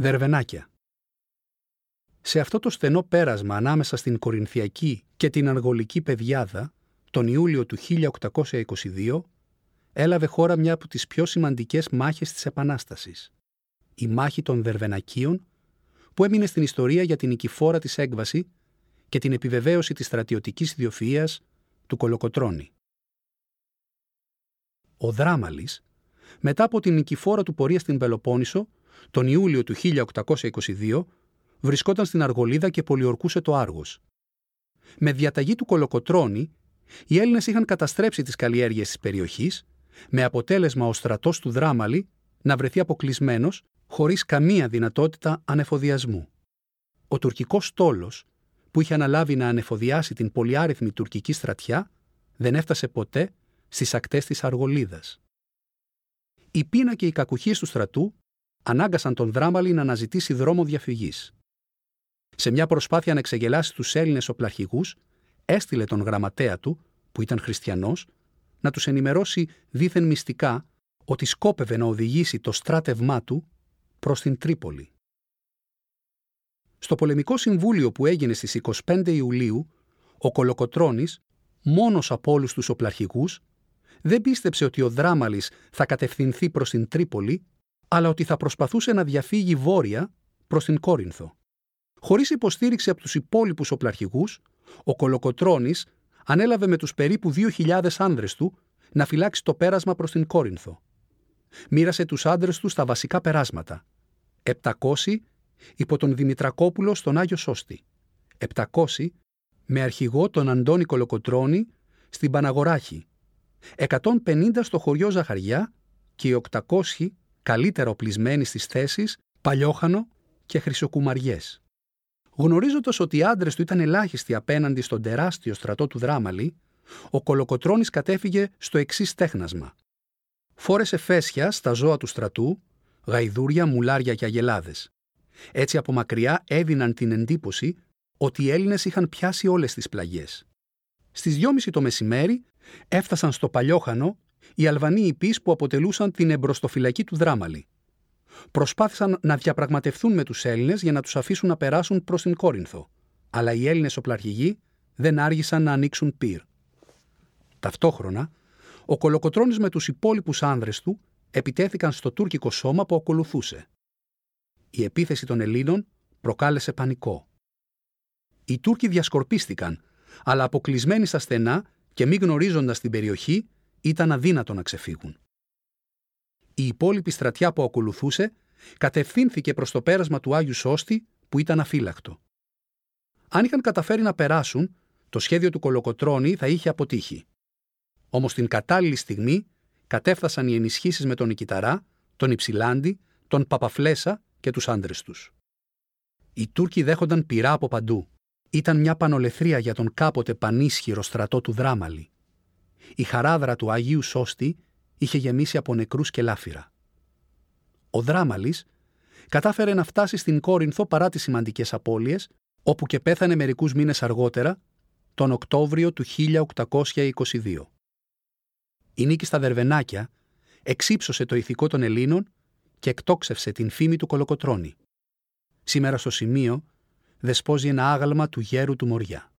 Δερβενάκια. Σε αυτό το στενό πέρασμα ανάμεσα στην Κορινθιακή και την Αργολική Πεδιάδα, τον Ιούλιο του 1822, έλαβε χώρα μια από τις πιο σημαντικές μάχες της Επανάστασης. Η μάχη των Δερβενακίων, που έμεινε στην ιστορία για την νικηφόρα της έκβαση και την επιβεβαίωση της στρατιωτικής ιδιοφυΐας του Κολοκοτρώνη. Ο Δράμαλης, μετά από την νικηφόρα του πορεία στην Πελοπόννησο, τον Ιούλιο του 1822, βρισκόταν στην Αργολίδα και πολιορκούσε το Άργος. Με διαταγή του Κολοκοτρώνη, οι Έλληνες είχαν καταστρέψει τις καλλιέργειες της περιοχής, με αποτέλεσμα ο στρατός του Δράμαλη να βρεθεί αποκλεισμένος χωρίς καμία δυνατότητα ανεφοδιασμού. Ο τουρκικός στόλος, που είχε αναλάβει να ανεφοδιάσει την πολυάριθμη τουρκική στρατιά, δεν έφτασε ποτέ στις ακτές της Αργολίδας. Η πείνα και οι κακουχίες του στρατού ανάγκασαν τον Δράμαλη να αναζητήσει δρόμο διαφυγής. Σε μια προσπάθεια να εξεγελάσει τους Έλληνες οπλαρχηγούς, έστειλε τον γραμματέα του, που ήταν χριστιανός, να τους ενημερώσει δήθεν μυστικά ότι σκόπευε να οδηγήσει το στράτευμά του προς την Τρίπολη. Στο πολεμικό συμβούλιο που έγινε στις 25 Ιουλίου, ο Κολοκοτρώνης, μόνος από όλους τους οπλαρχηγούς, δεν πίστεψε ότι ο Δράμαλης θα κατευθυνθεί προς την Τρίπολη, αλλά ότι θα προσπαθούσε να διαφύγει βόρεια προς την Κόρινθο. Χωρίς υποστήριξη από τους υπόλοιπους οπλαρχηγούς, ο Κολοκοτρώνης ανέλαβε με τους περίπου 2.000 άνδρες του να φυλάξει το πέρασμα προς την Κόρινθο. Μοίρασε τους άνδρες του στα βασικά περάσματα. 700 υπό τον Δημητρακόπουλο στον Άγιο Σώστη. 700 με αρχηγό τον Αντώνη Κολοκοτρώνη στην Παναγοράχη. 150 στο χωριό Ζαχαριά και οι 800 καλύτερα οπλισμένοι στις θέσεις Παλιόχανο και Χρυσοκουμαριές. Γνωρίζοντας ότι οι άντρες του ήταν ελάχιστοι απέναντι στον τεράστιο στρατό του Δράμαλη, ο Κολοκοτρώνης κατέφυγε στο εξής τέχνασμα. Φόρεσε φέσια στα ζώα του στρατού, γαϊδούρια, μουλάρια και αγελάδες. Έτσι από μακριά έδιναν την εντύπωση ότι οι Έλληνες είχαν πιάσει όλες τις πλαγιές. Στις 2.30 το μεσημέρι έφτασαν στο Παλιόχανο οι Αλβανοί υπεί που αποτελούσαν την εμπροστοφυλακή του Δράμαλη προσπάθησαν να διαπραγματευτούν με τους Έλληνες για να τους αφήσουν να περάσουν προς την Κόρινθο. Αλλά οι Έλληνες οπλαρχηγοί δεν άργησαν να ανοίξουν πυρ. Ταυτόχρονα, ο Κολοκοτρώνης με τους υπόλοιπους άνδρες του επιτέθηκαν στο τουρκικό σώμα που ακολουθούσε. Η επίθεση των Ελλήνων προκάλεσε πανικό. Οι Τούρκοι διασκορπίστηκαν, αλλά αποκλεισμένοι στα στενά και μη γνωρίζοντας την περιοχή, ήταν αδύνατο να ξεφύγουν η υπόλοιπη στρατιά που ακολουθούσε κατευθύνθηκε προς το πέρασμα του Άγιου Σώστη που ήταν αφύλακτο. Αν είχαν καταφέρει να περάσουν, το σχέδιο του Κολοκοτρώνη θα είχε αποτύχει. Όμως την κατάλληλη στιγμή κατέφθασαν οι ενισχύσεις με τον Νικηταρά, τον Υψηλάντη, τον Παπαφλέσα και τους άντρες τους. Οι Τούρκοι δέχονταν πειρά από παντού. Ήταν μια πανολεθρία για τον κάποτε πανίσχυρο στρατό του Δράμαλη. Η χαράδρα του Αγίου Σώστη είχε γεμίσει από νεκρούς και λάφυρα. Ο Δράμαλης κατάφερε να φτάσει στην Κόρινθο παρά τις σημαντικές απώλειες, όπου και πέθανε μερικούς μήνες αργότερα, τον Οκτώβριο του 1822. Η νίκη στα Δερβενάκια εξύψωσε το ηθικό των Ελλήνων και εκτόξευσε την φήμη του Κολοκοτρώνη. Σήμερα στο σημείο δεσπόζει ένα άγαλμα του γέρου του Μοριά.